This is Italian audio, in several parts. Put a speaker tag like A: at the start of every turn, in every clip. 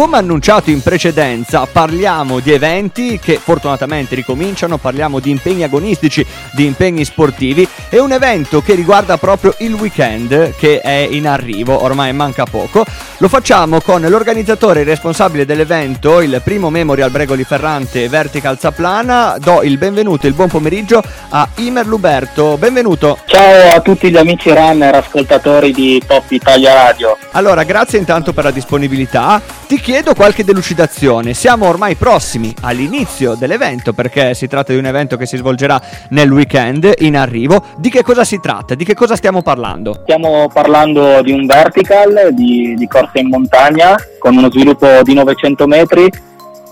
A: Come annunciato in precedenza, parliamo di eventi che fortunatamente ricominciano, parliamo di impegni agonistici, di impegni sportivi e un evento che riguarda proprio il weekend che è in arrivo, ormai manca poco. Lo facciamo con l'organizzatore responsabile dell'evento, il primo Memorial Bregoli Ferrante Vertical Zaplana. Do il benvenuto e il buon pomeriggio a Imer Luberto. Benvenuto.
B: Ciao a tutti gli amici runner ascoltatori di Top Italia Radio.
A: Allora, grazie intanto per la disponibilità. Ti chiedo qualche delucidazione. Siamo ormai prossimi all'inizio dell'evento perché si tratta di un evento che si svolgerà nel weekend in arrivo. Di che cosa si tratta? Di che cosa stiamo parlando?
B: Stiamo parlando di un vertical di, di corsa in montagna con uno sviluppo di 900 metri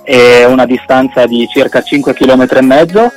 B: e una distanza di circa 5 km e mezzo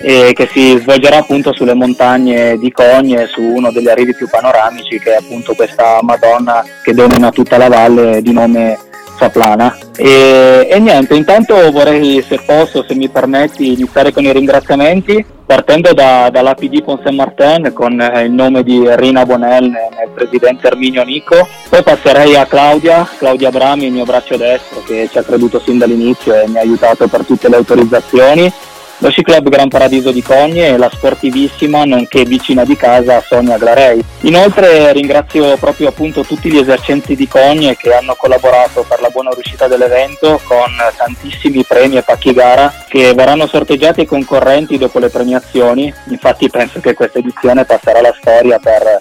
B: che si svolgerà appunto sulle montagne di Cogne su uno degli arrivi più panoramici che è appunto questa Madonna che domina tutta la valle di nome Saplana. E, e niente, intanto vorrei, se posso, se mi permetti, iniziare con i ringraziamenti, partendo da, dall'APD con Saint Martin con eh, il nome di Rina Bonel nel presidente Erminio Nico, poi passerei a Claudia, Claudia Brami, il mio braccio destro, che ci ha creduto sin dall'inizio e mi ha aiutato per tutte le autorizzazioni lo Sci Club Gran Paradiso di Cogne e la sportivissima nonché vicina di casa Sonia Glarei. Inoltre ringrazio proprio appunto tutti gli esercenti di Cogne che hanno collaborato per la buona riuscita dell'evento con tantissimi premi e pacchi gara che verranno sorteggiati ai concorrenti dopo le premiazioni. Infatti penso che questa edizione passerà alla storia per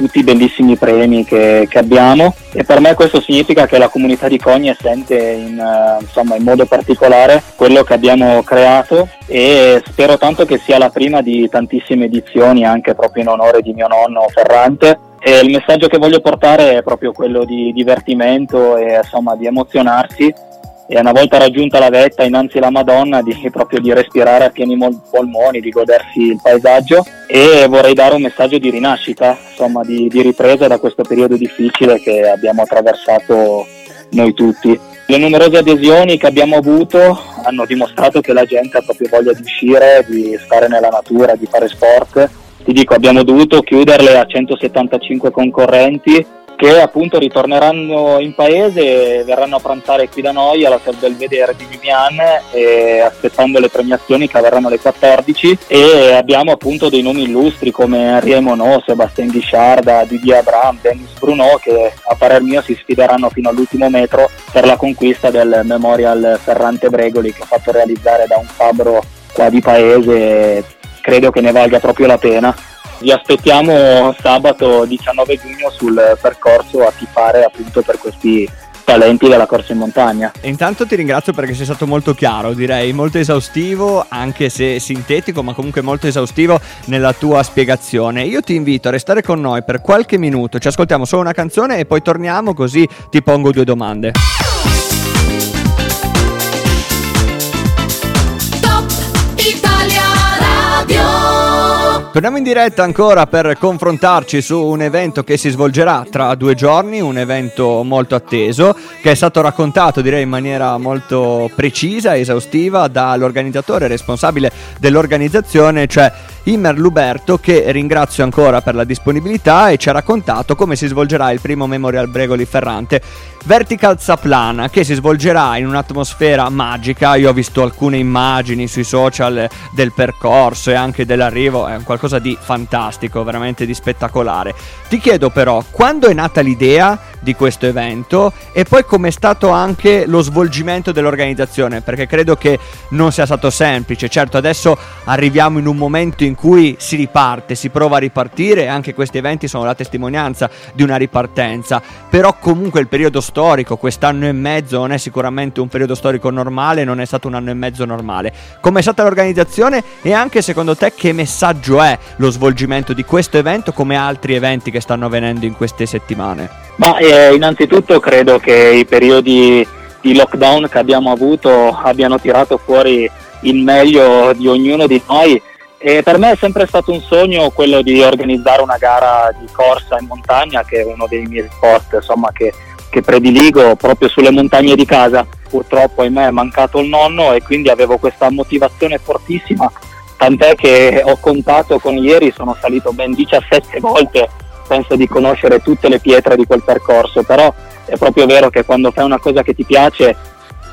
B: tutti i bellissimi premi che, che, abbiamo. E per me questo significa che la comunità di Cogne sente in, uh, insomma, in modo particolare quello che abbiamo creato e spero tanto che sia la prima di tantissime edizioni anche proprio in onore di mio nonno Ferrante. E il messaggio che voglio portare è proprio quello di divertimento e insomma di emozionarsi e una volta raggiunta la vetta innanzi alla Madonna di, proprio di respirare a pieni polmoni, di godersi il paesaggio e vorrei dare un messaggio di rinascita, insomma di, di ripresa da questo periodo difficile che abbiamo attraversato noi tutti. Le numerose adesioni che abbiamo avuto hanno dimostrato che la gente ha proprio voglia di uscire, di stare nella natura, di fare sport. Ti dico, abbiamo dovuto chiuderle a 175 concorrenti che appunto ritorneranno in paese e verranno a pranzare qui da noi alla Sel Belvedere di Vivian aspettando le premiazioni che avverranno alle 14 e abbiamo appunto dei nomi illustri come Henri Monod, Sébastien Guicharda, Didier Abram, Denis Bruno che a parer mio si sfideranno fino all'ultimo metro per la conquista del Memorial Ferrante Bregoli che ho fatto realizzare da un fabbro qua di paese credo che ne valga proprio la pena vi aspettiamo sabato 19 giugno sul percorso a tifare appunto per questi talenti della corsa in montagna.
A: Intanto ti ringrazio perché sei stato molto chiaro, direi molto esaustivo, anche se sintetico, ma comunque molto esaustivo nella tua spiegazione. Io ti invito a restare con noi per qualche minuto, ci ascoltiamo solo una canzone e poi torniamo così ti pongo due domande. Torniamo in diretta ancora per confrontarci su un evento che si svolgerà tra due giorni, un evento molto atteso, che è stato raccontato direi in maniera molto precisa e esaustiva dall'organizzatore responsabile dell'organizzazione, cioè Immer Luberto, che ringrazio ancora per la disponibilità e ci ha raccontato come si svolgerà il primo Memorial Bregoli Ferrante. Vertical Zaplana che si svolgerà in un'atmosfera magica. Io ho visto alcune immagini sui social del percorso e anche dell'arrivo, è qualcosa di fantastico, veramente di spettacolare. Ti chiedo però, quando è nata l'idea di questo evento e poi com'è stato anche lo svolgimento dell'organizzazione, perché credo che non sia stato semplice. Certo, adesso arriviamo in un momento in cui si riparte, si prova a ripartire anche questi eventi sono la testimonianza di una ripartenza, però comunque il periodo storico, quest'anno e mezzo non è sicuramente un periodo storico normale, non è stato un anno e mezzo normale. Com'è stata l'organizzazione e anche secondo te che messaggio è lo svolgimento di questo evento come altri eventi che stanno avvenendo in queste settimane?
B: Ma eh, innanzitutto credo che i periodi di lockdown che abbiamo avuto abbiano tirato fuori il meglio di ognuno di noi e per me è sempre stato un sogno quello di organizzare una gara di corsa in montagna che è uno dei miei sport insomma, che, che prediligo proprio sulle montagne di casa. Purtroppo ahimè è mancato il nonno e quindi avevo questa motivazione fortissima tant'è che ho contato con ieri, sono salito ben 17 volte, penso di conoscere tutte le pietre di quel percorso, però è proprio vero che quando fai una cosa che ti piace,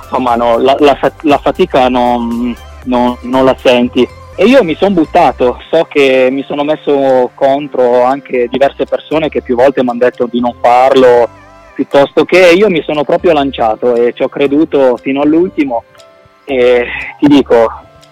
B: insomma, no, la, la, la, fatica non, non, non la senti. E io mi sono buttato, so che mi sono messo contro anche diverse persone che più volte mi hanno detto di non farlo, piuttosto che io mi sono proprio lanciato e ci ho creduto fino all'ultimo e ti dico,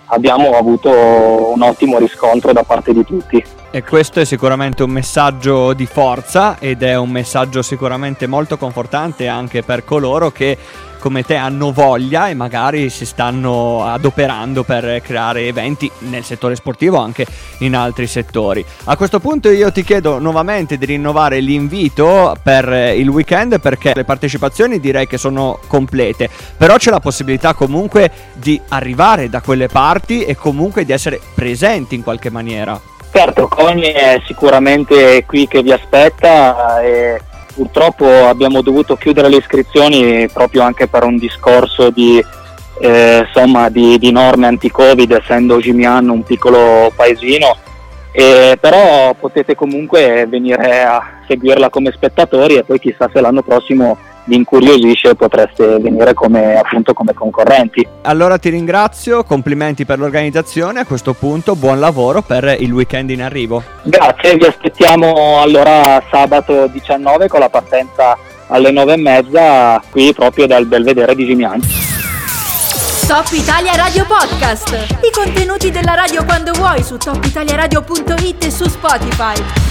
B: abbiamo avuto un ottimo riscontro da parte di tutti.
A: E questo è sicuramente un messaggio di forza ed è un messaggio sicuramente molto confortante anche per coloro che come te hanno voglia e magari si stanno adoperando per creare eventi nel settore sportivo anche in altri settori. A questo punto io ti chiedo nuovamente di rinnovare l'invito per il weekend perché le partecipazioni direi che sono complete, però c'è la possibilità comunque di arrivare da quelle parti e comunque di essere presenti in qualche maniera.
B: Certo, Cogni è sicuramente qui che vi aspetta e purtroppo abbiamo dovuto chiudere le iscrizioni proprio anche per un discorso di, eh, insomma, di, di norme anti-Covid, essendo Gimian un piccolo paesino, eh, però potete comunque venire a seguirla come spettatori e poi chissà se l'anno prossimo vi incuriosisce potreste venire come, appunto, come concorrenti.
A: Allora ti ringrazio, complimenti per l'organizzazione, a questo punto buon lavoro per il weekend in arrivo.
B: Grazie, vi aspettiamo allora sabato 19 con la partenza alle 9 e mezza qui proprio dal Belvedere di Gimiani.
C: Top Italia Radio Podcast. I contenuti della radio quando vuoi su topitaliaradio.it e su Spotify.